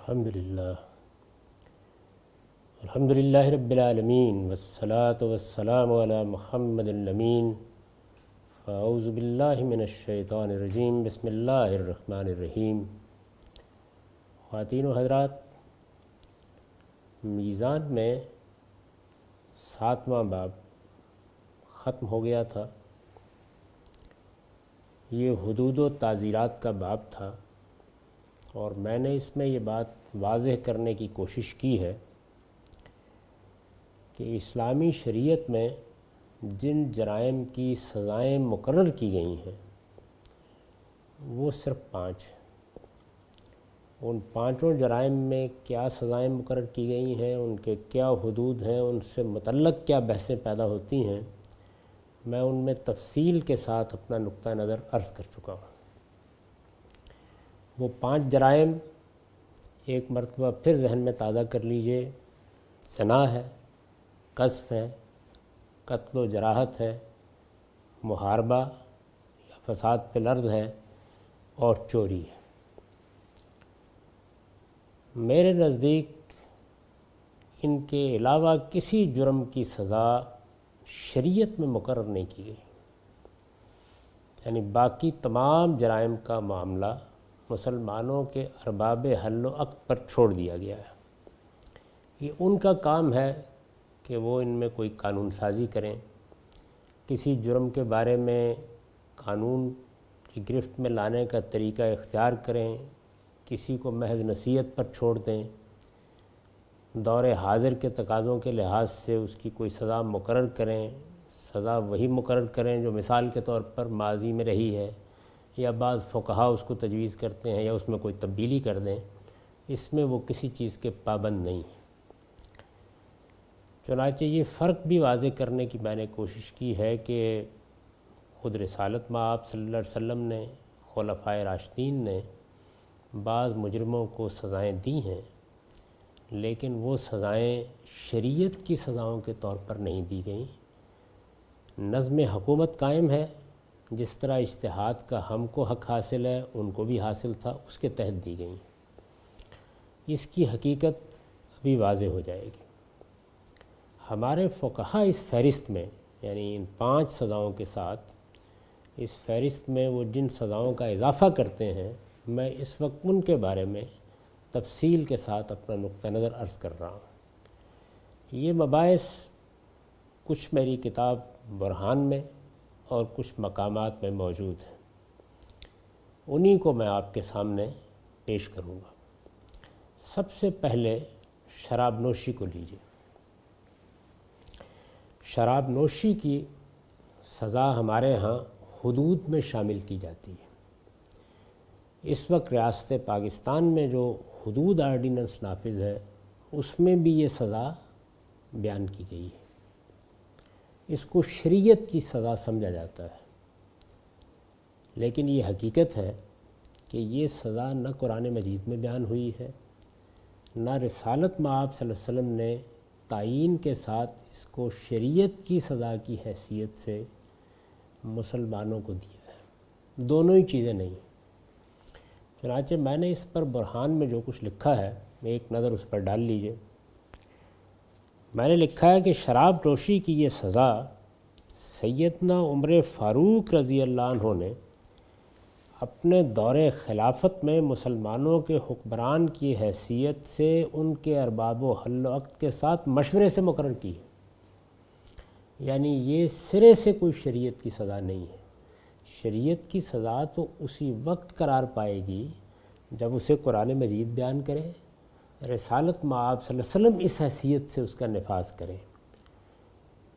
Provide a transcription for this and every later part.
الحمد للہ الحمد للہ رب العالمین والصلاة والسلام علی محمد الامین۔ فاعوذ باللہ من الشیطان الرجیم۔ بسم اللہ الرحمن الرحیم۔ خواتین و حضرات، میزان میں ساتواں باب ختم ہو گیا تھا۔ یہ حدود و تعزیرات کا باب تھا۔ اور میں نے اس میں یہ بات واضح کرنے کی کوشش کی ہے کہ اسلامی شریعت میں جن جرائم کی سزائیں مقرر کی گئی ہیں، وہ صرف پانچ ہیں۔ ان پانچوں جرائم میں کیا سزائیں مقرر کی گئی ہیں، ان کے کیا حدود ہیں، ان سے متعلق کیا بحثیں پیدا ہوتی ہیں، میں ان میں تفصیل کے ساتھ اپنا نقطہ نظر عرض کر چکا ہوں۔ وہ پانچ جرائم ایک مرتبہ پھر ذہن میں تازہ کر لیجیے۔ زنا ہے، قذف ہے، قتل و جراحت ہے، محاربہ یا فساد پہ لرد ہے اور چوری ہے۔ میرے نزدیک ان کے علاوہ کسی جرم کی سزا شریعت میں مقرر نہیں کی گئی۔ یعنی باقی تمام جرائم کا معاملہ مسلمانوں کے ارباب حل و عقد پر چھوڑ دیا گیا ہے۔ یہ ان کا کام ہے کہ وہ ان میں کوئی قانون سازی کریں۔ کسی جرم کے بارے میں قانون کی گرفت میں لانے کا طریقہ اختیار کریں، کسی کو محض نصیحت پر چھوڑ دیں۔ دور حاضر کے تقاضوں کے لحاظ سے اس کی کوئی سزا مقرر کریں۔ سزا وہی مقرر کریں جو مثال کے طور پر ماضی میں رہی ہے۔ یا بعض فقہا اس کو تجویز کرتے ہیں یا اس میں کوئی تبدیلی کر دیں، اس میں وہ کسی چیز کے پابند نہیں ہیں۔ چنانچہ یہ فرق بھی واضح کرنے کی میں نے کوشش کی ہے کہ خود رسالت میں آپ صلی اللہ علیہ وسلم نے خلفۂ راشدین نے بعض مجرموں کو سزائیں دی ہیں، لیکن وہ سزائیں شریعت کی سزاؤں کے طور پر نہیں دی گئیں۔ نظم حکومت قائم ہے جس طرح اشتہاد کا ہم کو حق حاصل ہے، ان کو بھی حاصل تھا، اس کے تحت دی گئیں۔ اس کی حقیقت ابھی واضح ہو جائے گی۔ ہمارے فقہا اس فہرست میں یعنی ان پانچ سزاؤں کے ساتھ، اس فہرست میں وہ جن سزاؤں کا اضافہ کرتے ہیں، میں اس وقت ان کے بارے میں تفصیل کے ساتھ اپنا نقطہ نظر عرض کر رہا ہوں۔ یہ مباحث کچھ میری کتاب برہان میں اور کچھ مقامات میں موجود ہیں۔ انہی کو میں آپ کے سامنے پیش کروں گا۔ سب سے پہلے شراب نوشی کو لیجیے شراب نوشی کی سزا ہمارے ہاں حدود میں شامل کی جاتی ہے۔ اس وقت ریاست پاکستان میں جو حدود آرڈیننس نافذ ہے، اس میں بھی یہ سزا بیان کی گئی ہے۔ اس کو شریعت کی سزا سمجھا جاتا ہے۔ لیکن یہ حقیقت ہے کہ یہ سزا نہ قرآن مجید میں بیان ہوئی ہے، نہ رسالت میں آپ صلی اللہ علیہ وسلم نے تعین کے ساتھ اس کو شریعت کی سزا کی حیثیت سے مسلمانوں کو دیا ہے۔ دونوں ہی چیزیں نہیں۔ چنانچہ میں نے اس پر برہان میں جو کچھ لکھا ہے ایک نظر اس پر ڈال لیجیے۔ میں نے لکھا ہے کہ شراب نوشی کی یہ سزا سیدنا عمر فاروق رضی اللہ عنہ نے اپنے دور خلافت میں مسلمانوں کے حکمران کی حیثیت سے ان کے ارباب و حل و عقد کے ساتھ مشورے سے مقرر کی ہے۔ یعنی یہ سرے سے کوئی شریعت کی سزا نہیں ہے۔ شریعت کی سزا تو اسی وقت قرار پائے گی جب اسے قرآن مجید بیان کرے۔ رسالت میں آپ صلی اللہ علیہ وسلم اس حیثیت سے اس کا نفاذ کریں۔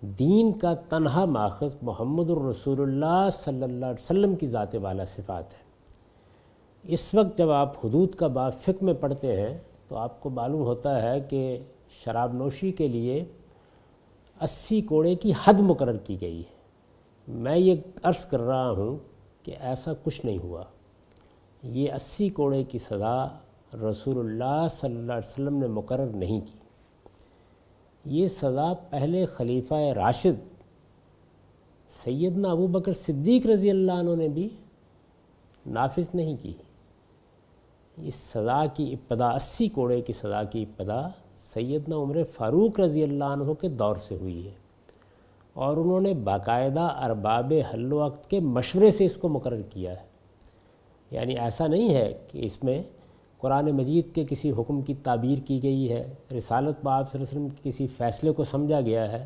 دین کا تنہا ماخذ محمد الرسول اللہ صلی اللہ علیہ وسلم کی ذات والا صفات ہے۔ اس وقت جب آپ حدود کا باب فقہ میں پڑھتے ہیں تو آپ کو معلوم ہوتا ہے کہ شراب نوشی کے لیے اسی کوڑے کی حد مقرر کی گئی ہے۔ میں یہ عرض کر رہا ہوں کہ ایسا کچھ نہیں ہوا۔ یہ اسی کوڑے کی سزا رسول اللہ صلی اللہ علیہ وسلم نے مقرر نہیں کی۔ یہ سزا پہلے خلیفہ راشد، سیدنا ابو بکر صدیق رضی اللہ عنہ نے بھی نافذ نہیں کی۔ اس سزا کی ابتدا، اسی کوڑے کی سزا کی ابتدا سیدنا عمر فاروق رضی اللہ عنہ کے دور سے ہوئی ہے۔ اور انہوں نے باقاعدہ ارباب حل وقت کے مشورے سے اس کو مقرر کیا ہے۔ یعنی ایسا نہیں ہے کہ اس میں قرآن مجید کے کسی حکم کی تعبیر کی گئی ہے، رسالت باب صلی اللہ علیہ وسلم کے کسی فیصلے کو سمجھا گیا ہے،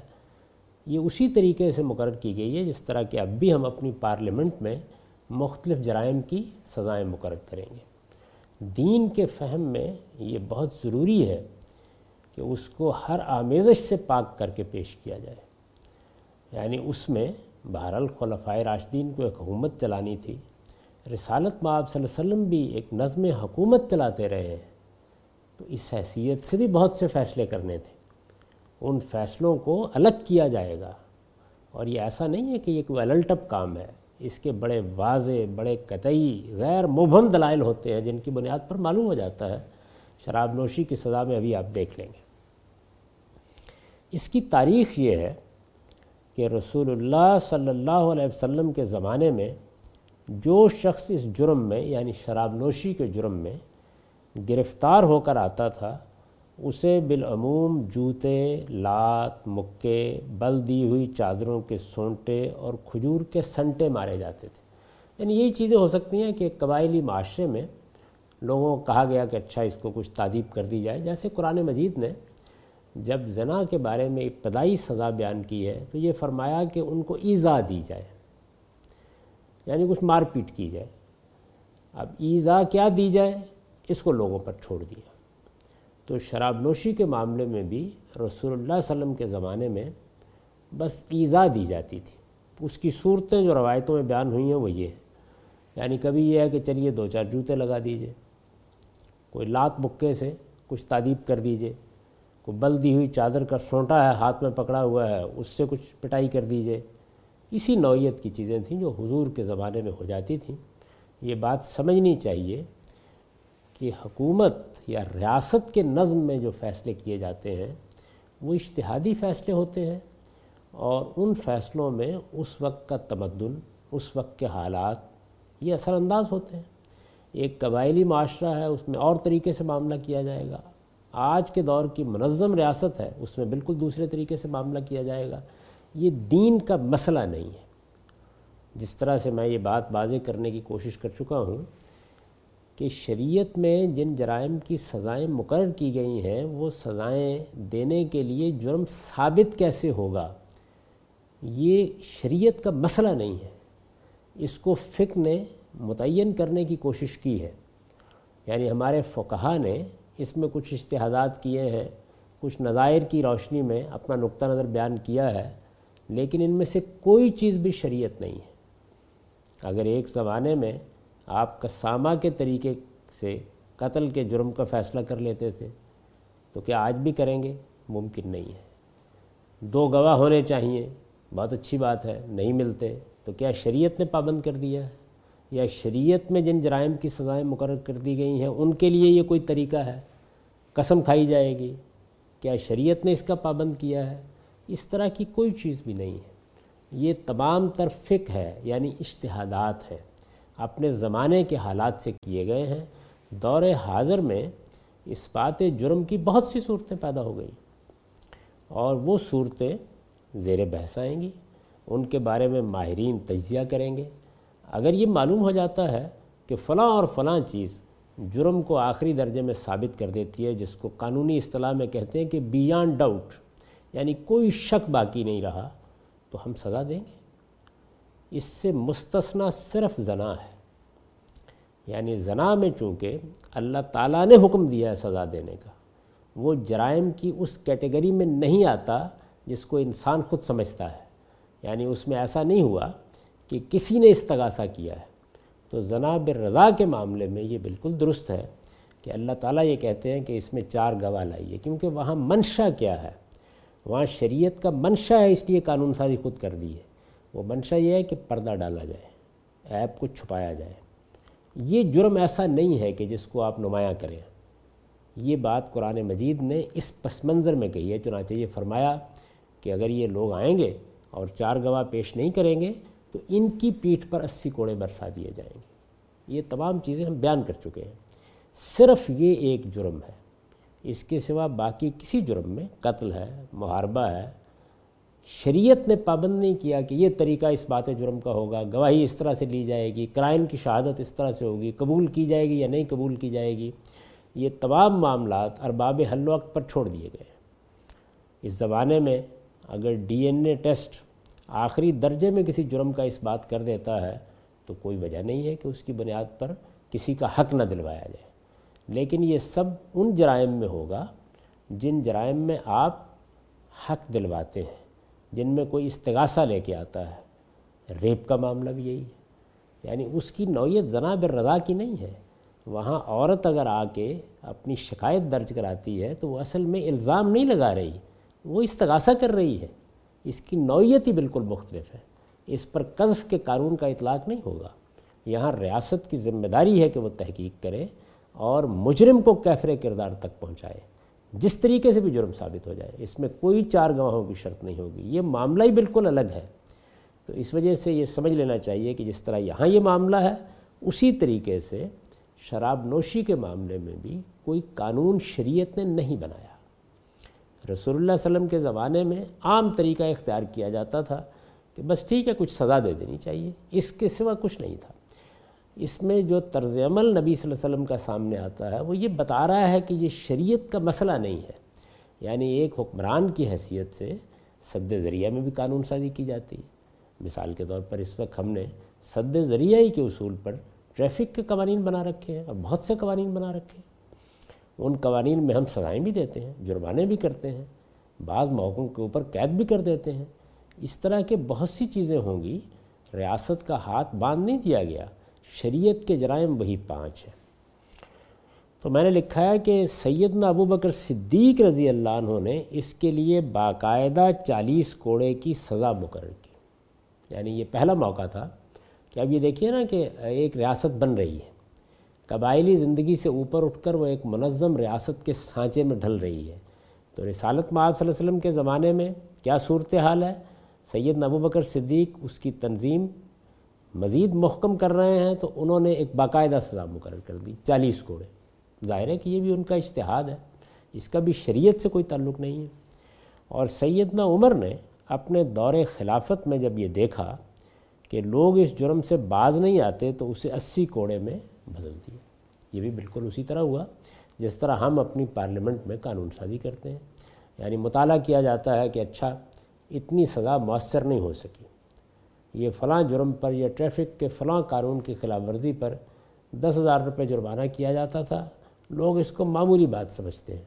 یہ اسی طریقے سے مقرر کی گئی ہے جس طرح کہ اب بھی ہم اپنی پارلیمنٹ میں مختلف جرائم کی سزائیں مقرر کریں گے۔ دین کے فہم میں یہ بہت ضروری ہے کہ اس کو ہر آمیزش سے پاک کر کے پیش کیا جائے۔ یعنی اس میں بہرحال خلفۂ راشدین کو ایک حکومت چلانی تھی۔ رسالت میں آپ صلی اللہ علیہ وسلم بھی ایک نظم حکومت چلاتے رہے ہیں۔ تو اس حیثیت سے بھی بہت سے فیصلے کرنے تھے۔ ان فیصلوں کو الگ کیا جائے گا۔ اور یہ ایسا نہیں ہے کہ یہ کوئی الٹپ کام ہے۔ اس کے بڑے واضح، بڑے قطعی، غیر مبہم دلائل ہوتے ہیں جن کی بنیاد پر معلوم ہو جاتا ہے۔ شراب نوشی کی سزا میں ابھی آپ دیکھ لیں گے۔ اس کی تاریخ یہ ہے کہ رسول اللہ صلی اللہ علیہ وسلم کے زمانے میں جو شخص اس جرم میں یعنی شراب نوشی کے جرم میں گرفتار ہو کر آتا تھا، اسے بالعموم جوتے، لات، مکے، بل دی ہوئی چادروں کے سونٹے اور کھجور کے سنٹے مارے جاتے تھے۔ یعنی یہی چیزیں ہو سکتی ہیں کہ قبائلی معاشرے میں لوگوں کو کہا گیا کہ اچھا اس کو کچھ تعدیب کر دی جائے۔ جیسے قرآن مجید نے جب زنا کے بارے میں ابتدائی سزا بیان کی ہے تو یہ فرمایا کہ ان کو ایزا دی جائے۔ یعنی کچھ مار پیٹ کی جائے۔ اب ایزا کیا دی جائے؟ اس کو لوگوں پر چھوڑ دیا۔ تو شراب نوشی کے معاملے میں بھی رسول اللہ علیہ وسلم کے زمانے میں بس ایزا دی جاتی تھی۔ اس کی صورتیں جو روایتوں میں بیان ہوئی ہیں وہ یہ ہے یعنی کبھی یہ ہے کہ چلیے دو چار جوتے لگا دیجیے۔ کوئی لات مکے سے کچھ تعدیب کر دیجیے۔ کوئی بل دی ہوئی چادر کا سونٹا ہے، ہاتھ میں پکڑا ہوا ہے، اس سے کچھ پٹائی کر دیجیے۔ اسی نوعیت کی چیزیں تھیں جو حضور کے زمانے میں ہو جاتی تھیں۔ یہ بات سمجھنی چاہیے کہ حکومت یا ریاست کے نظم میں جو فیصلے کیے جاتے ہیں، وہ اشتہادی فیصلے ہوتے ہیں اور ان فیصلوں میں اس وقت کا تمدن، اس وقت کے حالات یہ اثر انداز ہوتے ہیں۔ ایک قبائلی معاشرہ ہے، اس میں اور طریقے سے معاملہ کیا جائے گا۔ آج کے دور کی منظم ریاست ہے، اس میں بالکل دوسرے طریقے سے معاملہ کیا جائے گا۔ یہ دین کا مسئلہ نہیں ہے۔ جس طرح سے میں یہ بات واضح کرنے کی کوشش کر چکا ہوں کہ شریعت میں جن جرائم کی سزائیں مقرر کی گئی ہیں، وہ سزائیں دینے کے لیے جرم ثابت کیسے ہوگا؟ یہ شریعت کا مسئلہ نہیں ہے۔ اس کو فکر نے متعین کرنے کی کوشش کی ہے۔ یعنی ہمارے فقہا نے اس میں کچھ اشتہادات کیے ہیں، کچھ نظائر کی روشنی میں اپنا نقطہ نظر بیان کیا ہے۔ لیکن ان میں سے کوئی چیز بھی شریعت نہیں ہے۔ اگر ایک زمانے میں آپ کسامہ کے طریقے سے قتل کے جرم کا فیصلہ کر لیتے تھے، تو کیا آج بھی کریں گے؟ ممکن نہیں ہے۔ دو گواہ ہونے چاہیے، بہت اچھی بات ہے، نہیں ملتے، تو کیا شریعت نے پابند کر دیا ہے؟ یا شریعت میں جن جرائم کی سزائیں مقرر کر دی گئی ہیں، ان کے لیے یہ کوئی طریقہ ہے؟ قسم کھائی جائے گی۔ کیا شریعت نے اس کا پابند کیا ہے؟ اس طرح کی کوئی چیز بھی نہیں ہے۔ یہ تمام تر فک ہے یعنی اشتہادات ہے اپنے زمانے کے حالات سے کیے گئے ہیں۔ دور حاضر میں اس بات جرم کی بہت سی صورتیں پیدا ہو گئیں۔ اور وہ صورتیں زیر بحث آئیں گی۔ ان کے بارے میں ماہرین تجزیہ کریں گے۔ اگر یہ معلوم ہو جاتا ہے کہ فلاں اور فلاں چیز جرم کو آخری درجے میں ثابت کر دیتی ہے، جس کو قانونی اصطلاح میں کہتے ہیں کہ بیانڈ ڈاؤٹ یعنی کوئی شک باقی نہیں رہا، تو ہم سزا دیں گے۔ اس سے مستثنا صرف زنا ہے۔ یعنی زنا میں چونکہ اللہ تعالیٰ نے حکم دیا ہے سزا دینے کا، وہ جرائم کی اس کیٹیگری میں نہیں آتا جس کو انسان خود سمجھتا ہے۔ یعنی اس میں ایسا نہیں ہوا کہ کسی نے استغاثہ کیا ہے۔ تو زناب رضا کے معاملے میں یہ بالکل درست ہے کہ اللہ تعالیٰ یہ کہتے ہیں کہ اس میں چار گواہ لائیے، کیونکہ وہاں منشا کیا ہے۔ وہاں شریعت کا منشا ہے، اس لیے قانون سازی خود کر دی ہے۔ وہ منشا یہ ہے کہ پردہ ڈالا جائے ایپ کو چھپایا جائے۔ یہ جرم ایسا نہیں ہے کہ جس کو آپ نمایاں کریں۔ یہ بات قرآن مجید نے اس پس منظر میں کہی ہے، چنانچہ یہ فرمایا کہ اگر یہ لوگ آئیں گے اور چار گواہ پیش نہیں کریں گے، تو ان کی پیٹھ پر اسی کوڑے برسا دیے جائیں گے۔ یہ تمام چیزیں ہم بیان کر چکے ہیں۔ صرف یہ ایک جرم ہے۔ اس کے سوا باقی کسی جرم میں قتل ہے، محاربہ ہے، شریعت نے پابند نہیں کیا کہ یہ طریقہ اس بات جرم کا ہوگا، گواہی اس طرح سے لی جائے گی، کرائم کی شہادت اس طرح سے ہوگی، قبول کی جائے گی یا نہیں قبول کی جائے گی، یہ تمام معاملات ارباب حل وقت پر چھوڑ دیے گئے۔ اس زمانے میں اگر ڈی این اے ٹیسٹ آخری درجے میں کسی جرم کا اس بات کر دیتا ہے تو کوئی وجہ نہیں ہے کہ اس کی بنیاد پر کسی کا حق نہ دلوایا جائے۔ لیکن یہ سب ان جرائم میں ہوگا جن جرائم میں آپ حق دلواتے ہیں، جن میں کوئی استغاثہ لے کے آتا ہے۔ ریپ کا معاملہ بھی یہی ہے۔ یعنی اس کی نوعیت جناب رضا کی نہیں ہے۔ وہاں عورت اگر آ کے اپنی شکایت درج کراتی ہے تو وہ اصل میں الزام نہیں لگا رہی، وہ استغاثہ کر رہی ہے۔ اس کی نوعیت ہی بالکل مختلف ہے۔ اس پر قذف کے قانون کا اطلاق نہیں ہوگا۔ یہاں ریاست کی ذمہ داری ہے کہ وہ تحقیق کرے۔ اور مجرم کو کیفر کردار تک پہنچائے۔ جس طریقے سے بھی جرم ثابت ہو جائے، اس میں کوئی چار گواہوں کی شرط نہیں ہوگی۔ یہ معاملہ ہی بالکل الگ ہے۔ تو اس وجہ سے یہ سمجھ لینا چاہیے کہ جس طرح یہاں یہ معاملہ ہے، اسی طریقے سے شراب نوشی کے معاملے میں بھی کوئی قانون شریعت نے نہیں بنایا۔ رسول اللہ علیہ وسلم کے زمانے میں عام طریقہ اختیار کیا جاتا تھا کہ بس ٹھیک ہے، کچھ سزا دے دینی چاہیے۔ اس کے سوا کچھ نہیں تھا۔ اس میں جو طرز عمل نبی صلی اللہ علیہ وسلم کا سامنے آتا ہے، وہ یہ بتا رہا ہے کہ یہ شریعت کا مسئلہ نہیں ہے۔ یعنی ایک حکمران کی حیثیت سے صد ذریعہ میں بھی قانون سازی کی جاتی ہے۔ مثال کے طور پر اس وقت ہم نے صد ذریعہ ہی کے اصول پر ٹریفک کے قوانین بنا رکھے ہیں اور بہت سے قوانین بنا رکھے ہیں۔ ان قوانین میں ہم سزائیں بھی دیتے ہیں، جرمانے بھی کرتے ہیں، بعض موقعوں کے اوپر قید بھی کر دیتے ہیں۔ اس طرح کے بہت سی چیزیں ہوں گی، ریاست کا ہاتھ باندھ نہیں دیا گیا۔ شریعت کے جرائم وہی پانچ ہیں۔ تو میں نے لکھا ہے کہ سیدنا ابو بکر صدیق رضی اللہ عنہ نے اس کے لیے باقاعدہ چالیس کوڑے کی سزا مقرر کی۔ یعنی یہ پہلا موقع تھا کہ اب یہ دیکھیے نا کہ ایک ریاست بن رہی ہے۔ قبائلی زندگی سے اوپر اٹھ کر وہ ایک منظم ریاست کے سانچے میں ڈھل رہی ہے۔ تو رسالت معاب صلی اللہ علیہ وسلم کے زمانے میں کیا صورتحال ہے؟ سید نبو بکر صدیق اس کی تنظیم مزید محکم کر رہے ہیں تو انہوں نے ایک باقاعدہ سزا مقرر کر دی، چالیس کوڑے ظاہر ہے کہ یہ بھی ان کا اشتہاد ہے۔ اس کا بھی شریعت سے کوئی تعلق نہیں ہے۔ اور سیدنا عمر نے اپنے دور خلافت میں جب یہ دیکھا کہ لوگ اس جرم سے باز نہیں آتے تو اسے اسی کوڑے میں بدل دیا۔ یہ بھی بالکل اسی طرح ہوا۔ جس طرح ہم اپنی پارلیمنٹ میں قانون سازی کرتے ہیں۔ یعنی مطالعہ کیا جاتا ہے کہ اچھا اتنی سزا مؤثر نہیں ہو سکی۔ یہ فلاں جرم پر یا ٹریفک کے فلاں قانون کی خلاف ورزی پر دس ہزار روپے جرمانہ کیا جاتا تھا۔ لوگ اس کو معمولی بات سمجھتے ہیں۔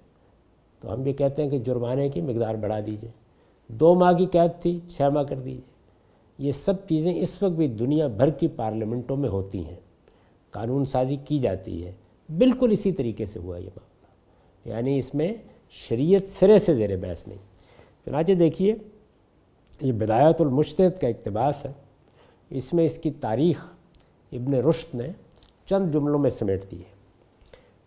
تو ہم بھی کہتے ہیں کہ جرمانے کی مقدار بڑھا دیجیے۔ دو ماہ کی قید تھی، چھ ماہ کر دیجیے۔ یہ سب چیزیں اس وقت بھی دنیا بھر کی پارلیمنٹوں میں ہوتی ہیں۔ قانون سازی کی جاتی ہے۔ بالکل اسی طریقے سے ہوا یہ معاملہ۔ یعنی اس میں شریعت سرے سے زیر بحث نہیں۔ چنانچہ دیکھیے یہ بدایت المشتد کا اقتباس ہے۔ اس میں اس کی تاریخ ابن رشت نے چند جملوں میں سمیٹ دی ہے۔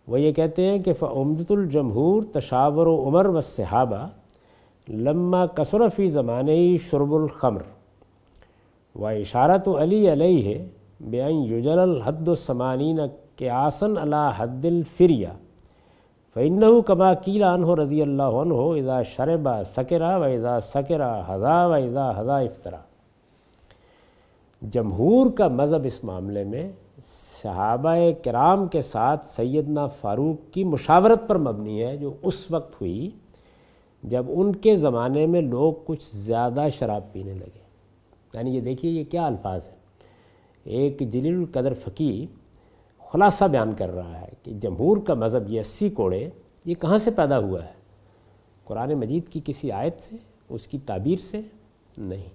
وہ یہ کہتے ہیں کہ، فعمدت الجمہور تشاور و عمر و صحابہ لمہ کثرفی زمانے شرب الخمر و اشارت علی علیہ ہے یجل الحد السمانین کے آسن اللہ حد الفریہ۔ فَإِنَّهُ كَمَا قِيلَ عَنْهُ رضی اللہ عنہ اذا شربا سکرا و اذا سکرا حضا و اذا حضا افطرا جمہور کا مذہب اس معاملے میں صحابہ کرام کے ساتھ سیدنا فاروق کی مشاورت پر مبنی ہے، جو اس وقت ہوئی جب ان کے زمانے میں لوگ کچھ زیادہ شراب پینے لگے۔ یعنی یہ دیکھیے یہ کیا الفاظ ہیں۔ ایک جلیل القدر فقی خلاصہ بیان کر رہا ہے کہ جمہور کا مذہب یہ اسی کوڑے یہ کہاں سے پیدا ہوا ہے؟ قرآن مجید کی کسی آیت سے، اس کی تعبیر سے؟ نہیں۔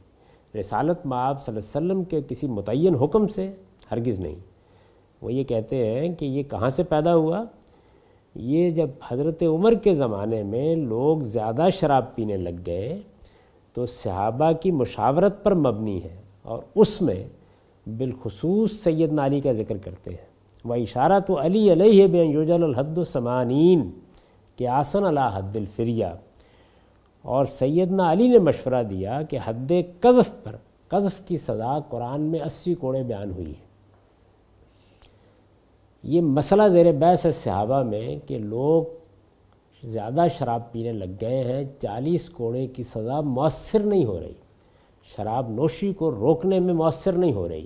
رسالت معاب صلی اللہ علیہ وسلم کے کسی متعین حکم سے ہرگز نہیں۔ وہ یہ کہتے ہیں کہ یہ کہاں سے پیدا ہوا؟ یہ جب حضرت عمر کے زمانے میں لوگ زیادہ شراب پینے لگ گئے تو صحابہ کی مشاورت پر مبنی ہے اور اس میں بالخصوص سید نالی کا ذکر کرتے ہیں۔ وہ اشارہ تو علی علیہ بین یوجل الحد السمانین کہ آسن اللہ حد الفریہ۔ اور سیدنا علی نے مشورہ دیا کہ حد قذف پر، قذف کی سزا قرآن میں اسی کوڑے بیان ہوئی ہے۔ یہ مسئلہ زیر بحث ہے صحابہ میں کہ لوگ زیادہ شراب پینے لگ گئے ہیں، چالیس کوڑے کی سزا مؤثر نہیں ہو رہی۔ شراب نوشی کو روکنے میں مؤثر نہیں ہو رہی۔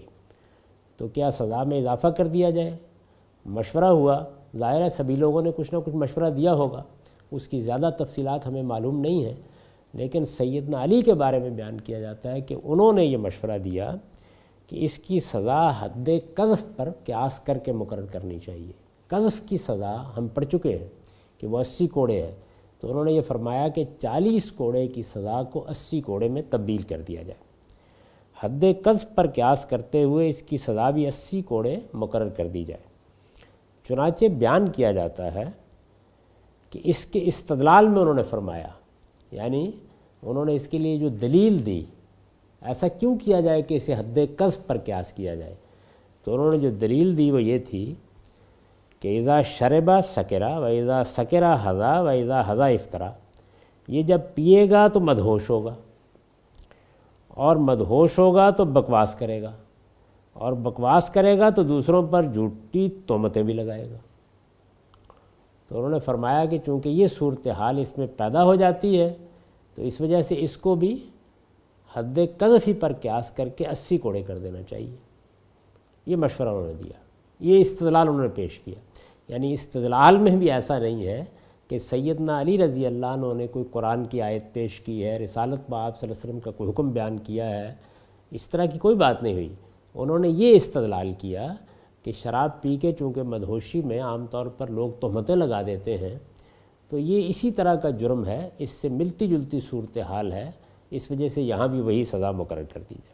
تو کیا سزا میں اضافہ کر دیا جائے؟ مشورہ ہوا۔ ظاہر ہے سبھی لوگوں نے کچھ نہ کچھ مشورہ دیا ہوگا۔ اس کی زیادہ تفصیلات ہمیں معلوم نہیں ہیں۔ لیکن سیدنا علی کے بارے میں بیان کیا جاتا ہے کہ انہوں نے یہ مشورہ دیا کہ اس کی سزا حد قذف پر قیاس کر کے مقرر کرنی چاہیے۔ قذف کی سزا ہم پڑھ چکے ہیں کہ وہ اسی کوڑے ہیں۔ تو انہوں نے یہ فرمایا کہ چالیس کوڑے کی سزا کو اسی کوڑے میں تبدیل کر دیا جائے۔ حد قذف پر قیاس کرتے ہوئے اس کی سزا بھی اسی کوڑے مقرر کر دی جائے۔ چنانچہ بیان کیا جاتا ہے کہ اس کے استدلال میں انہوں نے فرمایا یعنی انہوں نے اس کے لیے جو دلیل دی، ایسا کیوں کیا جائے کہ اسے حد قذف پر قیاس کیا جائے؟ تو انہوں نے جو دلیل دی وہ یہ تھی کہ ایزا شربا سکرا و ایزا سکرا حضا و ایزا حضا افطرا یہ جب پیے گا تو مدہوش ہوگا۔ اور مدہوش ہوگا تو بکواس کرے گا، اور بکواس کرے گا تو دوسروں پر جھوٹی تومتیں بھی لگائے گا۔ تو انہوں نے فرمایا کہ چونکہ یہ صورتحال اس میں پیدا ہو جاتی ہے، تو اس وجہ سے اس کو بھی حد قذفی پر قیاس کر کے اسی کوڑے کر دینا چاہیے۔ یہ مشورہ انہوں نے دیا، یہ استدلال انہوں نے پیش کیا۔ یعنی استدلال میں بھی ایسا نہیں ہے کہ سیدنا علی رضی اللہ عنہ نے کوئی قرآن کی آیت پیش کی ہے، رسالت با آپ صلی اللہ علیہ وسلم کا کوئی حکم بیان کیا ہے، اس طرح کی کوئی بات نہیں ہوئی۔ انہوں نے یہ استدلال کیا کہ شراب پی کے چونکہ مدہوشی میں عام طور پر لوگ تہمتیں لگا دیتے ہیں، تو یہ اسی طرح کا جرم ہے، اس سے ملتی جلتی صورتحال ہے، اس وجہ سے یہاں بھی وہی سزا مقرر کر دی جائے۔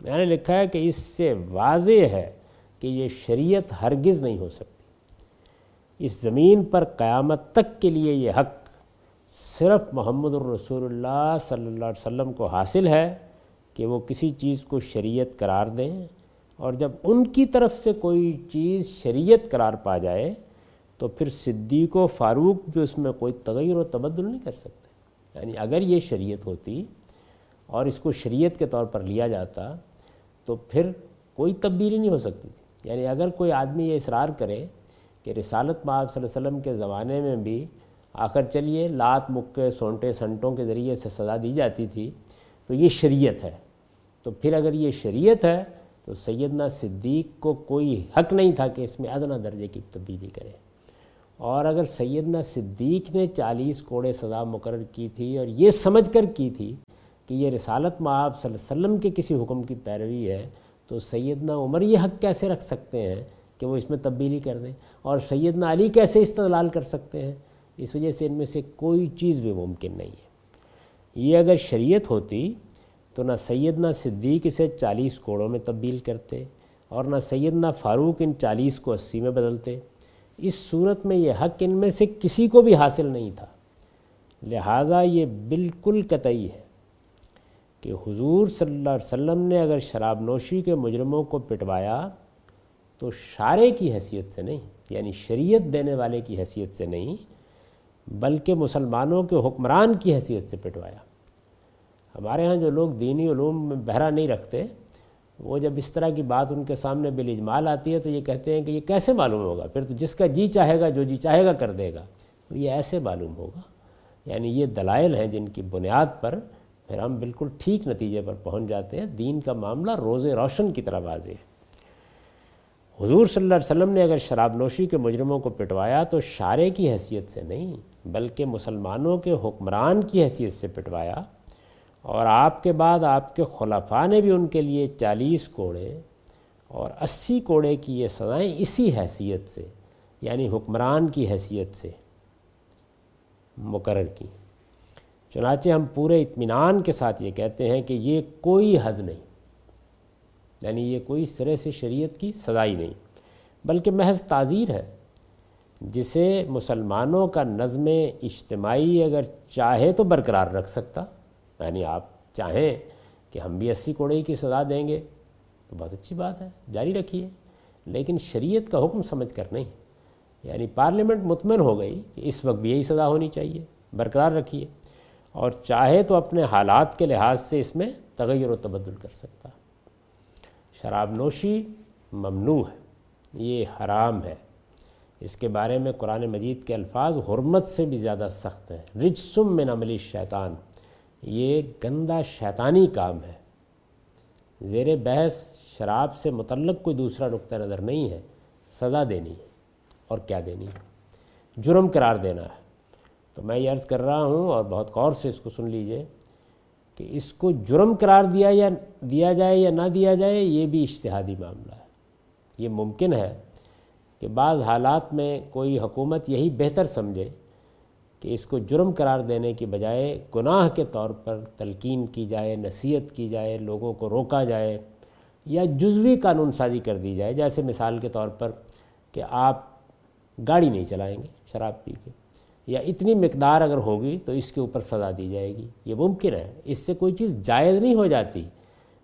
میں نے لکھا ہے کہ اس سے واضح ہے کہ یہ شریعت ہرگز نہیں ہو سکتی۔ اس زمین پر قیامت تک کے لیے یہ حق صرف محمد الرسول اللہ صلی اللہ علیہ وسلم کو حاصل ہے کہ وہ کسی چیز کو شریعت قرار دیں اور جب ان کی طرف سے کوئی چیز شریعت قرار پا جائے تو پھر صدیق و فاروق بھی اس میں کوئی تغیر و تبدل نہیں کر سکتے۔ یعنی اگر یہ شریعت ہوتی اور اس کو شریعت کے طور پر لیا جاتا تو پھر کوئی تبدیلی نہیں ہو سکتی تھی۔ یعنی اگر کوئی آدمی یہ اصرار کرے کہ رسالت مآب صلی اللہ علیہ وسلم کے زمانے میں بھی آخر چلیے لات مکے سونٹے سنٹوں کے ذریعے سے سزا دی جاتی تھی، تو یہ شریعت ہے۔ تو پھر اگر یہ شریعت ہے، تو سیدنا صدیق کو کوئی حق نہیں تھا کہ اس میں ادنا درجے کی تبدیلی کرے۔ اور اگر سیدنا صدیق نے چالیس کوڑے سزا مقرر کی تھی اور یہ سمجھ کر کی تھی کہ یہ رسالت معاب صلی اللہ علیہ وسلم کے کسی حکم کی پیروی ہے، تو سیدنا عمر یہ حق کیسے رکھ سکتے ہیں؟ کہ وہ اس میں تبدیلی کر دیں اور سیدنا علی کیسے استدلال کر سکتے ہیں؟ اس وجہ سے ان میں سے کوئی چیز بھی ممکن نہیں ہے۔ یہ اگر شریعت ہوتی تو نہ سیدنا صدیق اسے چالیس کوڑوں میں تبدیل کرتے اور نہ سیدنا فاروق ان چالیس کو اسی میں بدلتے۔ اس صورت میں یہ حق ان میں سے کسی کو بھی حاصل نہیں تھا۔ لہٰذا یہ بالکل قطعی ہے کہ حضور صلی اللہ علیہ وسلم نے اگر شراب نوشی کے مجرموں کو پٹوایا تو شارے کی حیثیت سے نہیں یعنی شریعت دینے والے کی حیثیت سے نہیں، بلکہ مسلمانوں کے حکمران کی حیثیت سے پٹوایا۔ ہمارے ہاں جو لوگ دینی علوم میں بہرا نہیں رکھتے، وہ جب اس طرح کی بات ان کے سامنے بالاجمال آتی ہے تو یہ کہتے ہیں کہ یہ کیسے معلوم ہوگا؟ پھر تو جس کا جی چاہے گا، جو جی چاہے گا کر دے گا۔ تو یہ ایسے معلوم ہوگا۔ یعنی یہ دلائل ہیں جن کی بنیاد پر پھر ہم بالکل ٹھیک نتیجے پر پہنچ جاتے ہیں۔ دین کا معاملہ روز روشن کی طرح واضح ہے۔ حضور صلی اللہ علیہ وسلم نے اگر شراب نوشی کے مجرموں کو پٹوایا تو شارے کی حیثیت سے نہیں، بلکہ مسلمانوں کے حکمران کی حیثیت سے پٹوایا۔ اور آپ کے بعد آپ کے خلفاء نے بھی ان کے لیے چالیس کوڑے اور اسی کوڑے کی یہ سزائیں اسی حیثیت سے یعنی حکمران کی حیثیت سے مقرر کی چنانچہ ہم پورے اطمینان کے ساتھ یہ کہتے ہیں کہ یہ کوئی حد نہیں۔ یعنی یہ کوئی سرے سے شریعت کی سزائی نہیں، بلکہ محض تعزیر ہے، جسے مسلمانوں کا نظم اجتماعی اگر چاہے تو برقرار رکھ سکتا۔ یعنی آپ چاہیں کہ ہم بھی اسی کوڑے کی سزا دیں گے، تو بہت اچھی بات ہے، جاری رکھیے۔ لیکن شریعت کا حکم سمجھ کر نہیں یعنی پارلیمنٹ مطمئن ہو گئی کہ اس وقت بھی یہی سزا ہونی چاہیے، برقرار رکھیے۔ اور چاہے تو اپنے حالات کے لحاظ سے اس میں تغیر و تبدل کر سکتا۔ شراب نوشی ممنوع ہے، یہ حرام ہے۔ اس کے بارے میں قرآن مجید کے الفاظ حرمت سے بھی زیادہ سخت ہیں۔ رجسم من عملی شیطان یہ گندہ شیطانی کام ہے۔ زیر بحث شراب سے متعلق کوئی دوسرا نقطہ نظر نہیں ہے، سزا دینی ہے۔ اور کیا دینی ہے؟ جرم قرار دینا ہے۔ تو میں یہ عرض کر رہا ہوں اور بہت غور سے اس کو سن لیجیے۔ کہ اس کو جرم قرار دیا یا دیا جائے یا نہ دیا جائے، یہ بھی اشتہادی معاملہ ہے۔ یہ ممکن ہے کہ بعض حالات میں کوئی حکومت یہی بہتر سمجھے کہ اس کو جرم قرار دینے کی بجائے گناہ کے طور پر تلقین کی جائے، نصیحت کی جائے، لوگوں کو روکا جائے یا جزوی قانون سازی کر دی جائے۔ جیسے مثال کے طور پر کہ آپ گاڑی نہیں چلائیں گے، شراب پی کے۔ یا اتنی مقدار اگر ہوگی تو اس کے اوپر سزا دی جائے گی۔ یہ ممکن ہے، اس سے کوئی چیز جائز نہیں ہو جاتی۔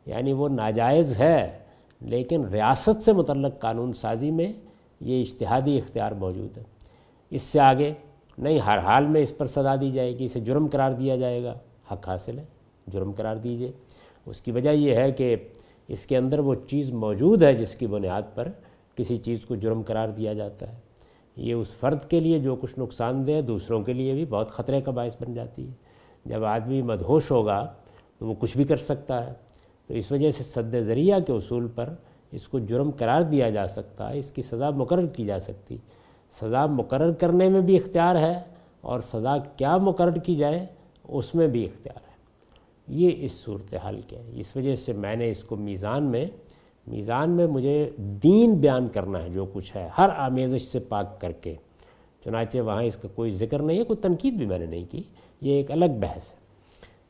یعنی وہ ناجائز ہے، لیکن ریاست سے متعلق قانون سازی میں یہ اشتہادی اختیار موجود ہے۔ اس سے آگے نہیں، ہر حال میں اس پر سزا دی جائے گی، اسے جرم قرار دیا جائے گا۔ حق حاصل ہے، جرم قرار دیجیے۔ اس کی وجہ یہ ہے کہ اس کے اندر وہ چیز موجود ہے جس کی بنیاد پر کسی چیز کو جرم قرار دیا جاتا ہے۔ یہ اس فرد کے لیے جو کچھ نقصان دہ دوسروں کے لیے بھی بہت خطرے کا باعث بن جاتی ہے۔ جب آدمی مدہوش ہوگا تو وہ کچھ بھی کر سکتا ہے۔ تو اس وجہ سے صد ذریعہ کے اصول پر اس کو جرم قرار دیا جا سکتا ہے، اس کی سزا مقرر کی جا سکتی۔ سزا مقرر کرنے میں بھی اختیار ہے اور سزا کیا مقرر کی جائے، اس میں بھی اختیار ہے۔ یہ اس صورتحال کے۔ ہے اس وجہ سے میں نے اس کو میزان میں میزان میں مجھے دین بیان کرنا ہے جو کچھ ہے، ہر آمیزش سے پاک کر کے۔ چنانچہ وہاں اس کا کوئی ذکر نہیں ہے، کوئی تنقید بھی میں نے نہیں کی، یہ ایک الگ بحث ہے۔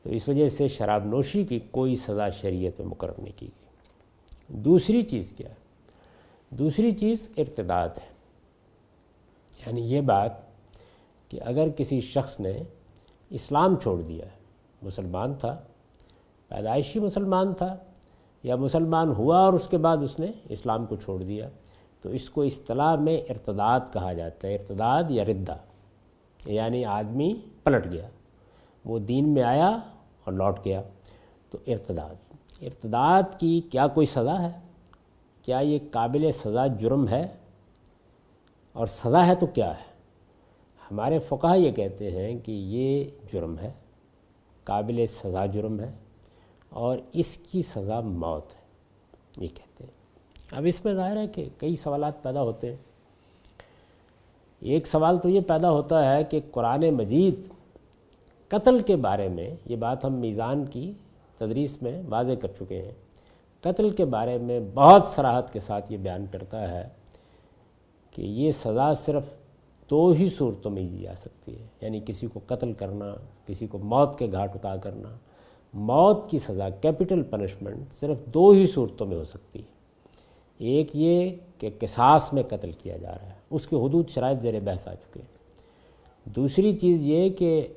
تو اس وجہ سے شراب نوشی کی کوئی سزا شریعت میں مقرر نہیں کی گئی۔ دوسری چیز کیا؟ ہے دوسری چیز ارتداد ہے۔ یعنی یہ بات کہ اگر کسی شخص نے اسلام چھوڑ دیا ہے مسلمان تھا، پیدائشی مسلمان تھا یا مسلمان ہوا اور اس کے بعد اس نے اسلام کو چھوڑ دیا۔ تو اس کو اصطلاح میں ارتداد کہا جاتا ہے، ارتداد یا ردہ یعنی آدمی پلٹ گیا، وہ دین میں آیا اور لوٹ گیا۔ تو ارتداد ارتداد کی کیا کوئی سزا ہے؟ کیا یہ قابل سزا جرم ہے؟ اور سزا ہے تو کیا ہے؟ ہمارے فقہ یہ کہتے ہیں کہ یہ جرم ہے، قابل سزا جرم ہے۔ اور اس کی سزا موت ہے۔ یہ کہتے ہیں۔ اب اس میں ظاہر ہے کہ کئی سوالات پیدا ہوتے ہیں۔ ایک سوال تو یہ پیدا ہوتا ہے کہ قرآن مجید قتل کے بارے میں یہ بات ہم میزان کی تدریس میں واضح کر چکے ہیں۔ قتل کے بارے میں بہت سراحت کے ساتھ یہ بیان کرتا ہے کہ یہ سزا صرف دو ہی صورتوں میں دی جا سکتی ہے۔ یعنی کسی کو قتل کرنا، کسی کو موت کے گھاٹ اتا کرنا۔ موت کی سزا کیپٹل پنشمنٹ صرف دو ہی صورتوں میں ہو سکتی ہے۔ ایک یہ کہ قصاص میں قتل کیا جا رہا ہے، اس کے حدود شرائط زیر بحث آ چکے ہیں۔ دوسری چیز یہ کہ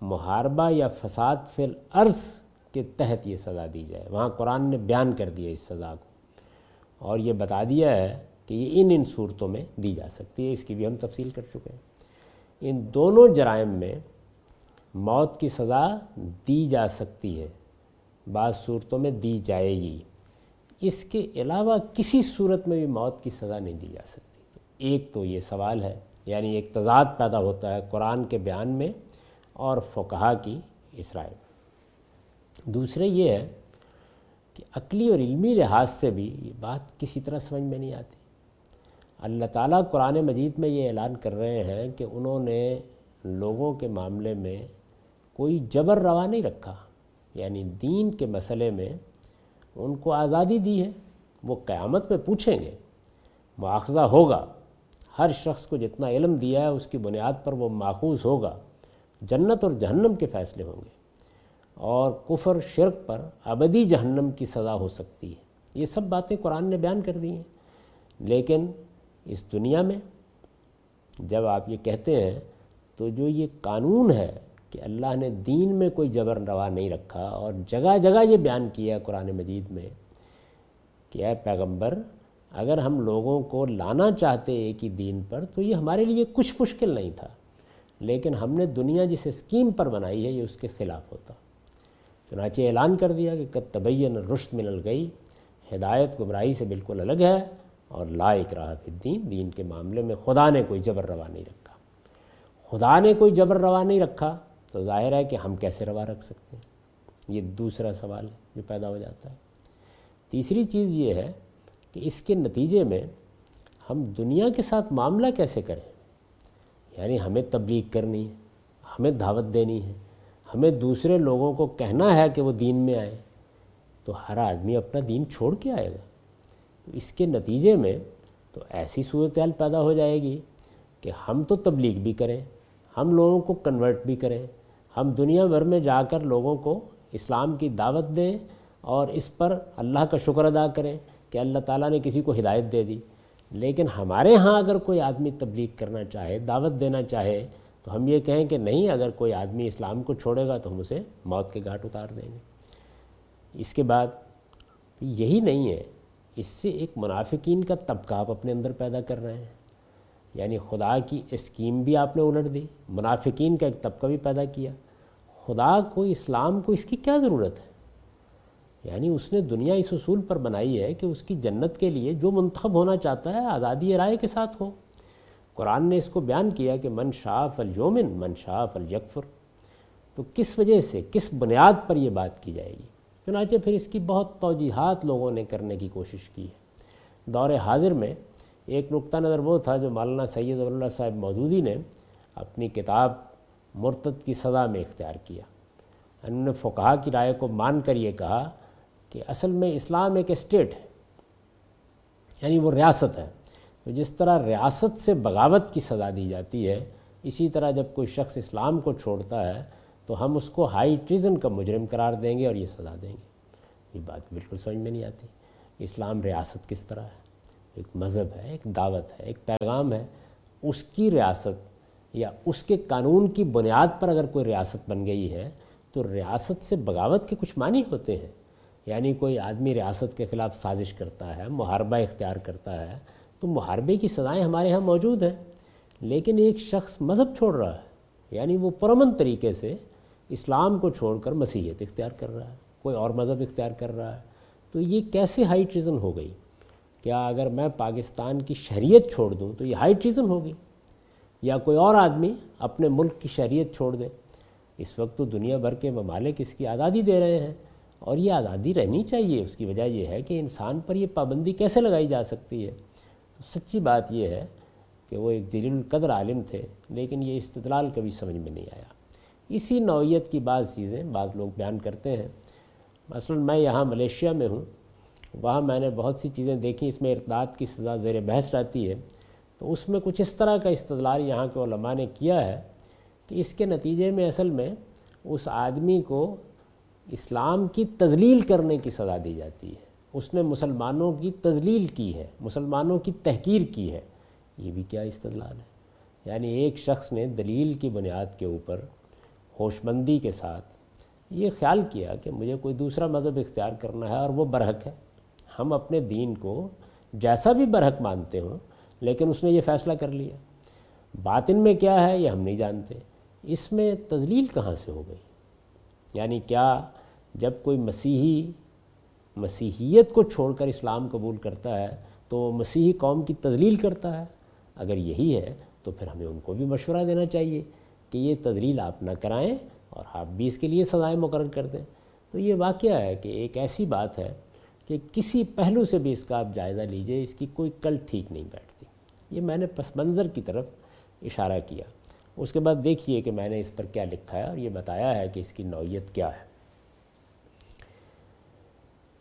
محاربہ یا فساد فی الارض کے تحت یہ سزا دی جائے۔ وہاں قرآن نے بیان کر دیا اس سزا کو۔ اور یہ بتا دیا ہے کہ یہ ان ان صورتوں میں دی جا سکتی ہے، اس کی بھی ہم تفصیل کر چکے ہیں۔ ان دونوں جرائم میں موت کی سزا دی جا سکتی ہے۔ بعض صورتوں میں دی جائے گی۔ اس کے علاوہ کسی صورت میں بھی موت کی سزا نہیں دی جا سکتی۔ ایک تو یہ سوال ہے یعنی ایک تضاد پیدا ہوتا ہے قرآن کے بیان میں اور فقہا کی اسرائیل میں۔ دوسرے یہ ہے کہ عقلی اور علمی لحاظ سے بھی یہ بات کسی طرح سمجھ میں نہیں آتی۔ اللہ تعالیٰ قرآن مجید میں یہ اعلان کر رہے ہیں کہ انہوں نے لوگوں کے معاملے میں کوئی جبر روا نہیں رکھا۔ یعنی دین کے مسئلے میں ان کو آزادی دی ہے، وہ قیامت میں پوچھیں گے۔ مواخذہ ہوگا۔ ہر شخص کو جتنا علم دیا ہے، اس کی بنیاد پر وہ ماخوذ ہوگا۔ جنت اور جہنم کے فیصلے ہوں گے۔ اور کفر، شرک پر ابدی جہنم کی سزا ہو سکتی ہے۔ یہ سب باتیں قرآن نے بیان کر دی ہیں۔ لیکن اس دنیا میں جب آپ یہ کہتے ہیں تو جو یہ قانون ہے کہ اللہ نے دین میں کوئی جبر روا نہیں رکھا اور جگہ جگہ یہ بیان کیا قرآن مجید میں کہ اے پیغمبر، اگر ہم لوگوں کو لانا چاہتے ایک ہی دین پر تو یہ ہمارے لیے کچھ مشکل نہیں تھا، لیکن ہم نے دنیا جس اسکیم پر بنائی ہے یہ اس کے خلاف ہوتا۔ چنانچہ اعلان کر دیا کہ کت طبین رشت من گئی ہدایت گمراہی سے بالکل الگ ہے اور لا اکراہ فی الدین، دین کے معاملے میں خدا نے کوئی جبر روا نہیں رکھا۔ خدا نے کوئی جبر روا نہیں رکھا تو ظاہر ہے کہ ہم کیسے روا رکھ سکتے ہیں؟ یہ دوسرا سوال ہے جو پیدا ہو جاتا ہے۔ تیسری چیز یہ ہے کہ اس کے نتیجے میں ہم دنیا کے ساتھ معاملہ کیسے کریں؟ یعنی ہمیں تبلیغ کرنی ہے، ہمیں دعوت دینی ہے، ہمیں دوسرے لوگوں کو کہنا ہے کہ وہ دین میں آئے، تو ہر آدمی اپنا دین چھوڑ کے آئے گا۔ تو اس کے نتیجے میں تو ایسی صورتحال پیدا ہو جائے گی کہ ہم تو تبلیغ بھی کریں، ہم لوگوں کو کنورٹ بھی کریں ہم دنیا بھر میں جا کر لوگوں کو اسلام کی دعوت دیں اور اس پر اللہ کا شکر ادا کریں کہ اللہ تعالیٰ نے کسی کو ہدایت دے دی۔ لیکن ہمارے ہاں اگر کوئی آدمی تبلیغ کرنا چاہے، دعوت دینا چاہے، تو ہم یہ کہیں کہ نہیں، اگر کوئی آدمی اسلام کو چھوڑے گا تو ہم اسے موت کے گھاٹ اتار دیں گے۔ اس کے بعد یہی نہیں ہے، اس سے ایک منافقین کا طبقہ آپ اپنے اندر پیدا کر رہے ہیں۔ یعنی خدا کی اسکیم بھی آپ نے الٹ دی، منافقین کا ایک طبقہ بھی پیدا کیا۔ خدا کو اسلام کو اس کی کیا ضرورت ہے؟ یعنی اس نے دنیا اس اصول پر بنائی ہے کہ اس کی جنت کے لیے جو منتخب ہونا چاہتا ہے آزادی رائے کے ساتھ ہو۔ قرآن نے اس کو بیان کیا کہ من شاف الجومن من شاف الیکفر تو کس وجہ سے، کس بنیاد پر یہ بات کی جائے گی؟ چنانچہ پھر اس کی بہت توجیحات لوگوں نے کرنے کی کوشش کی ہے۔ دور حاضر میں ایک نقطہ نظر وہ تھا جو مولانا سید اللہ صاحب مودودی نے اپنی کتاب مرتد کی سزا میں اختیار کیا۔ انہوں نے فقہ کی رائے کو مان کر یہ کہا کہ اصل میں اسلام ایک اسٹیٹ ہے یعنی وہ ریاست ہے۔ تو جس طرح ریاست سے بغاوت کی سزا دی جاتی ہے، اسی طرح جب کوئی شخص اسلام کو چھوڑتا ہے، تو ہم اس کو ہائی ٹریزن کا مجرم قرار دیں گے اور یہ سزا دیں گے۔ یہ بات بالکل سمجھ میں نہیں آتی۔ اسلام ریاست کس طرح ہے؟ ایک مذہب ہے، ایک دعوت ہے، ایک پیغام ہے۔ اس کی ریاست یا اس کے قانون کی بنیاد پر اگر کوئی ریاست بن گئی ہے، تو ریاست سے بغاوت کے کچھ معنی ہوتے ہیں۔ یعنی کوئی آدمی ریاست کے خلاف سازش کرتا ہے، محاربہ اختیار کرتا ہے، تو محاربے کی سزائیں ہمارے ہاں موجود ہیں۔ لیکن ایک شخص مذہب چھوڑ رہا ہے یعنی وہ پرمن طریقے سے اسلام کو چھوڑ کر مسیحیت اختیار کر رہا ہے، کوئی اور مذہب اختیار کر رہا ہے۔ تو یہ کیسے ہائی ٹریزن ہو گئی؟ کیا اگر میں پاکستان کی شہریت چھوڑ دوں تو یہ ہائی ٹریزن ہوگی؟ یا کوئی اور آدمی اپنے ملک کی شہریت چھوڑ دے۔ اس وقت تو دنیا بھر کے ممالک اس کی آزادی دے رہے ہیں اور یہ آزادی رہنی چاہیے۔ اس کی وجہ یہ ہے کہ انسان پر یہ پابندی کیسے لگائی جا سکتی ہے؟ تو سچی بات یہ ہے کہ وہ ایک جلیل القدر عالم تھے، لیکن یہ استدلال کبھی سمجھ میں نہیں آیا۔ اسی نوعیت کی بعض چیزیں بعض لوگ بیان کرتے ہیں۔ مثلا میں یہاں ملیشیا میں ہوں، وہاں میں نے بہت سی چیزیں دیکھی اس میں ارتداد کی سزا زیر بحث رہتی ہے۔ تو اس میں کچھ اس طرح کا استدلال یہاں کے علماء نے کیا ہے کہ اس کے نتیجے میں اصل میں اس آدمی کو اسلام کی تزلیل کرنے کی سزا دی جاتی ہے۔ اس نے مسلمانوں کی تزلیل کی ہے، مسلمانوں کی تحقیر کی ہے۔ یہ بھی کیا استدلال ہے؟ یعنی ایک شخص نے دلیل کی بنیاد کے اوپر ہوش مندی کے ساتھ یہ خیال کیا کہ مجھے کوئی دوسرا مذہب اختیار کرنا ہے اور وہ برحق ہے۔ ہم اپنے دین کو جیسا بھی برحق مانتے ہوں لیکن اس نے یہ فیصلہ کر لیا۔ باطن میں کیا ہے یہ ہم نہیں جانتے۔ اس میں تزلیل کہاں سے ہو گئی؟ یعنی کیا جب کوئی مسیحی مسیحیت کو چھوڑ کر اسلام قبول کرتا ہے تو مسیحی قوم کی تزلیل کرتا ہے؟ اگر یہی ہے تو پھر ہمیں ان کو بھی مشورہ دینا چاہیے کہ یہ تزلیل آپ نہ کرائیں اور آپ بھی اس کے لیے سزائیں مقرر کر دیں۔ تو یہ واقعہ ہے کہ ایک ایسی بات ہے کہ کسی پہلو سے بھی اس کا آپ جائزہ لیجیے، اس کی کوئی کل ٹھیک نہیں بیٹھتی۔ یہ میں نے پس منظر کی طرف اشارہ کیا۔ اس کے بعد دیکھیے کہ میں نے اس پر کیا لکھا ہے اور یہ بتایا ہے کہ اس کی نوعیت کیا ہے۔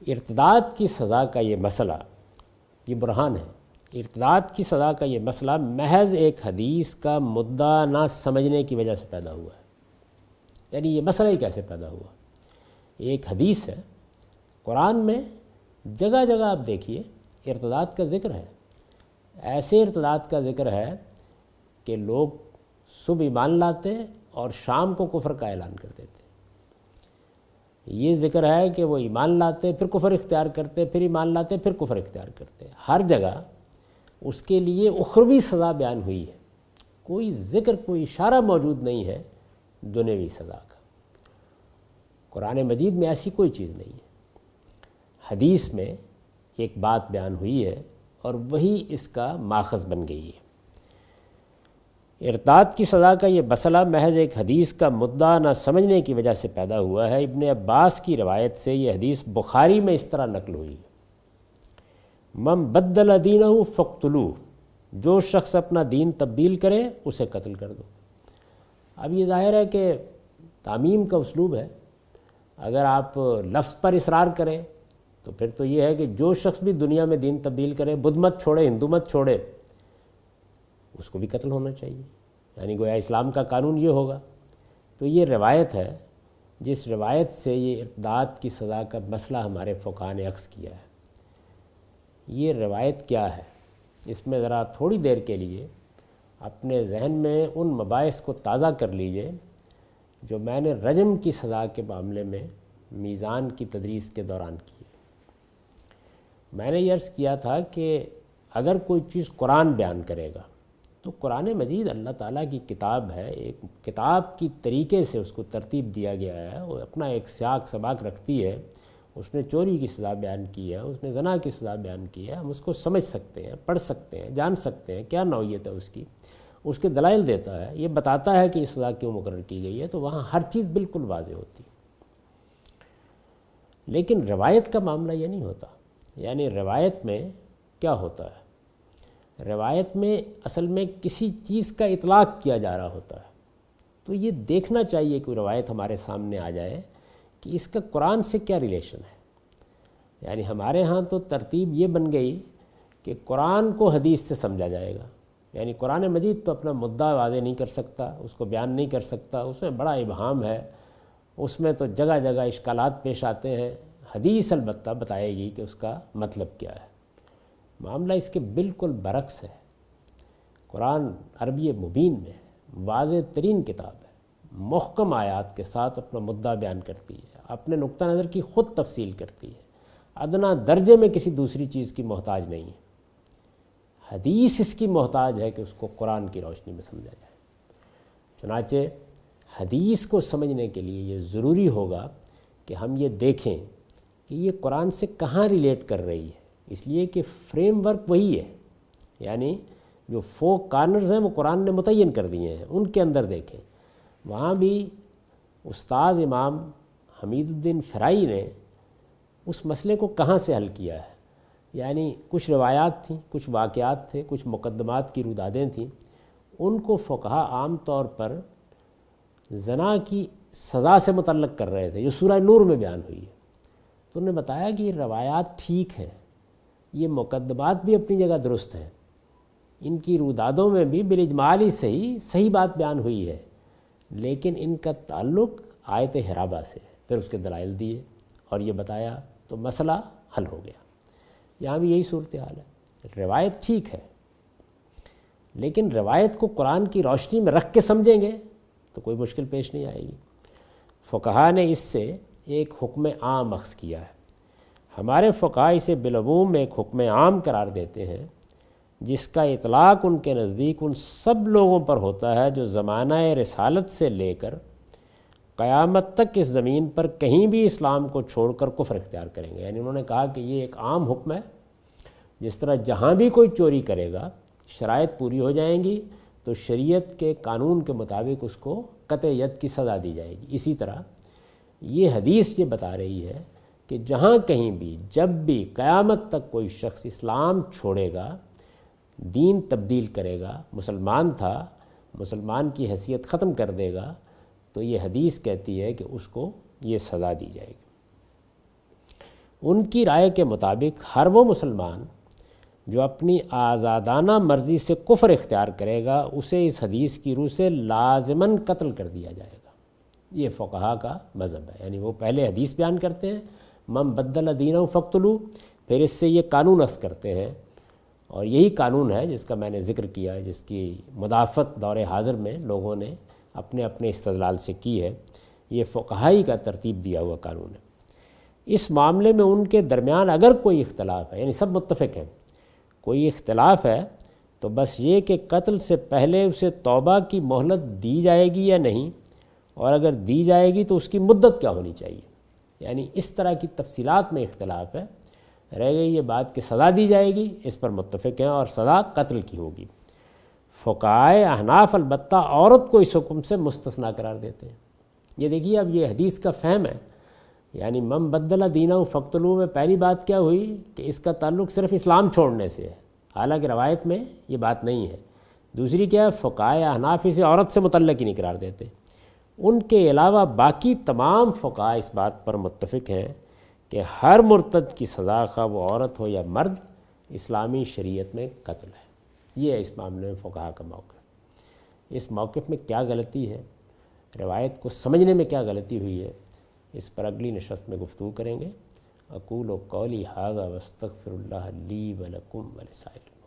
ارتداد کی سزا کا یہ مسئلہ، یہ برہان ہے۔ ارتداد کی سزا کا یہ مسئلہ محض ایک حدیث کا مدعا نہ سمجھنے کی وجہ سے پیدا ہوا ہے۔ یعنی یہ مسئلہ ہی کیسے پیدا ہوا؟ ایک حدیث ہے، قرآن میں جگہ جگہ آپ دیکھیے، ارتداد کا ذکر ہے۔ ایسے ارتداد کا ذکر ہے کہ لوگ صبح ایمان لاتے اور شام کو کفر کا اعلان کر دیتے۔ یہ ذکر ہے کہ وہ ایمان لاتے، پھر کفر اختیار کرتے، پھر ایمان لاتے، پھر کفر اختیار کرتے۔ ہر جگہ اس کے لیے اخروی سزا بیان ہوئی ہے۔ کوئی ذکر، کوئی اشارہ موجود نہیں ہے دنیوی سزا کا۔ قرآن مجید میں ایسی کوئی چیز نہیں ہے۔ حدیث میں ایک بات بیان ہوئی ہے اور وہی اس کا ماخذ بن گئی ہے۔ ارتاد کی سزا کا یہ مسئلہ محض ایک حدیث کا مدعا نہ سمجھنے کی وجہ سے پیدا ہوا ہے۔ ابن عباس کی روایت سے یہ حدیث بخاری میں اس طرح نقل ہوئی۔ مم بدل دین فقتلو جو شخص اپنا دین تبدیل کرے اسے قتل کر دو۔ اب یہ ظاہر ہے کہ تعمیم کا اسلوب ہے۔ اگر آپ لفظ پر اصرار کریں تو پھر تو یہ ہے کہ جو شخص بھی دنیا میں دین تبدیل کرے، بدھ مت چھوڑے، ہندو مت چھوڑے، اس کو بھی قتل ہونا چاہیے۔ یعنی گویا اسلام کا قانون یہ ہوگا۔ تو یہ روایت ہے، جس روایت سے یہ ارتداد کی سزا کا مسئلہ ہمارے فقہ نے عکس کیا ہے۔ یہ روایت کیا ہے؟ اس میں ذرا تھوڑی دیر کے لیے اپنے ذہن میں ان مباحث کو تازہ کر لیجیے، جو میں نے رجم کی سزا کے معاملے میں میزان کی تدریس کے دوران کی۔ میں نے یہ عرض کیا تھا کہ اگر کوئی چیز قرآن بیان کرے گا، تو قرآن مجید اللہ تعالیٰ کی کتاب ہے، ایک کتاب کی طریقے سے اس کو ترتیب دیا گیا ہے، وہ اپنا ایک سیاق سباق رکھتی ہے، اس نے چوری کی سزا بیان کی ہے، اس نے زنا کی سزا بیان کی ہے، ہم اس کو سمجھ سکتے ہیں، پڑھ سکتے ہیں، جان سکتے ہیں، کیا نوعیت ہے اس کی؟ اس کے دلائل دیتا ہے، یہ بتاتا ہے کہ یہ سزا کیوں مقرر کی گئی ہے، تو وہاں ہر چیز بالکل واضح ہوتی۔ لیکن روایت کا معاملہ یہ نہیں ہوتا۔ یعنی روایت میں کیا ہوتا ہے؟ روایت میں اصل میں کسی چیز کا اطلاق کیا جا رہا ہوتا ہے۔ تو یہ دیکھنا چاہیے کہ روایت ہمارے سامنے آ جائے کہ اس کا قرآن سے کیا ریلیشن ہے۔ یعنی ہمارے ہاں تو ترتیب یہ بن گئی کہ قرآن کو حدیث سے سمجھا جائے گا۔ یعنی قرآن مجید تو اپنا مدعا واضح نہیں کر سکتا، اس کو بیان نہیں کر سکتا، اس میں بڑا ابہام ہے، اس میں تو جگہ جگہ اشکالات پیش آتے ہیں۔ حدیث البتہ بتائے گی کہ اس کا مطلب کیا ہے۔ معاملہ اس کے بالکل برعکس ہے۔ قرآن عربی مبین میں واضح ترین کتاب ہے۔ محکم آیات کے ساتھ اپنا مدعا بیان کرتی ہے۔ اپنے نقطہ نظر کی خود تفصیل کرتی ہے۔ ادنا درجے میں کسی دوسری چیز کی محتاج نہیں ہے۔ حدیث اس کی محتاج ہے کہ اس کو قرآن کی روشنی میں سمجھا جائے۔ چنانچہ حدیث کو سمجھنے کے لیے یہ ضروری ہوگا کہ ہم یہ دیکھیں۔ کہ یہ قرآن سے کہاں ریلیٹ کر رہی ہے؟ اس لیے کہ فریم ورک وہی ہے۔ یعنی جو فوک کارنرز ہیں وہ قرآن نے متعین کر دیے ہیں، ان کے اندر دیکھیں۔ وہاں بھی استاذ امام حمید الدین فرائی نے اس مسئلے کو کہاں سے حل کیا ہے؟ یعنی کچھ روایات تھیں، کچھ واقعات تھے، کچھ مقدمات کی رودادیں تھیں۔ ان کو فقہ عام طور پر زنا کی سزا سے متعلق کر رہے تھے۔ جو سورہ نور میں بیان ہوئی ہے۔ تو انہوں نے بتایا کہ یہ روایات ٹھیک ہیں، یہ مقدمات بھی اپنی جگہ درست ہیں۔ ان کی رودادوں میں بھی بالاجمال ہی صحیح صحیح بات بیان ہوئی ہے، لیکن ان کا تعلق آیت حرابہ سے پھر اس کے دلائل دیے اور یہ بتایا تو مسئلہ حل ہو گیا۔ یہاں بھی یہی صورتحال ہے۔ روایت ٹھیک ہے، لیکن روایت کو قرآن کی روشنی میں رکھ کے سمجھیں گے تو کوئی مشکل پیش نہیں آئے گی۔ فقہ نے اس سے ایک حکم عام اخذ کیا ہے۔ ہمارے فقہ اسے بالعموم ایک حکم عام قرار دیتے ہیں، جس کا اطلاق ان کے نزدیک ان سب لوگوں پر ہوتا ہے جو زمانہ رسالت سے لے کر قیامت تک اس زمین پر کہیں بھی اسلام کو چھوڑ کر کفر اختیار کریں گے۔ یعنی انہوں نے کہا کہ یہ ایک عام حکم ہے، جس طرح جہاں بھی کوئی چوری کرے گا، شرائط پوری ہو جائیں گی، تو شریعت کے قانون کے مطابق اس کو قطع ید کی سزا دی جائے گی۔ اسی طرح یہ حدیث یہ بتا رہی ہے کہ جہاں کہیں بھی جب بھی قیامت تک کوئی شخص اسلام چھوڑے گا، دین تبدیل کرے گا، مسلمان تھا، مسلمان کی حیثیت ختم کر دے گا، تو یہ حدیث کہتی ہے کہ اس کو یہ سزا دی جائے گی۔ ان کی رائے کے مطابق ہر وہ مسلمان جو اپنی آزادانہ مرضی سے کفر اختیار کرے گا، اسے اس حدیث کی روح سے لازماً قتل کر دیا جائے گا۔ یہ فقہا کا مذہب ہے۔ یعنی وہ پہلے حدیث بیان کرتے ہیں مم بدل دین و فقتلو پھر اس سے یہ قانون اس کرتے ہیں۔ اور یہی قانون ہے جس کا میں نے ذکر کیا ہے، جس کی مدافعت دور حاضر میں لوگوں نے اپنے اپنے استدلال سے کی ہے۔ یہ فقہائی کا ترتیب دیا ہوا قانون ہے۔ اس معاملے میں ان کے درمیان اگر کوئی اختلاف ہے یعنی سب متفق ہیں، کوئی اختلاف ہے، تو بس یہ کہ قتل سے پہلے اسے توبہ کی مہلت دی جائے گی یا نہیں اور اگر دی جائے گی تو اس کی مدت کیا ہونی چاہیے؟ یعنی اس طرح کی تفصیلات میں اختلاف ہے۔ رہ گئی یہ بات کہ سزا دی جائے گی، اس پر متفق ہیں اور سزا قتل کی ہوگی۔ فقائے احناف البتہ عورت کو اس حکم سے مستثنا قرار دیتے ہیں۔ یہ دیکھیے اب یہ حدیث کا فہم ہے۔ یعنی مم بدلہ دینہ و فقتلو میں پہلی بات کیا ہوئی کہ اس کا تعلق صرف اسلام چھوڑنے سے ہے۔ حالانکہ روایت میں یہ بات نہیں ہے۔ دوسری کیا ہے؟ فقائے احناف اسے عورت سے متعلق ہی نہیں قرار دیتے۔ ان کے علاوہ باقی تمام فقہ اس بات پر متفق ہیں کہ ہر مرتد کی سزا خواہ وہ عورت ہو یا مرد، اسلامی شریعت میں قتل ہے۔ یہ ہے اس معاملے میں فقہ کا موقف اس موقف میں کیا غلطی ہے؟ روایت کو سمجھنے میں کیا غلطی ہوئی ہے؟ اس پر اگلی نشست میں گفتگو کریں گے۔ اقول و قولی حاضہ وسطر اللہ لی ولکم ولسائل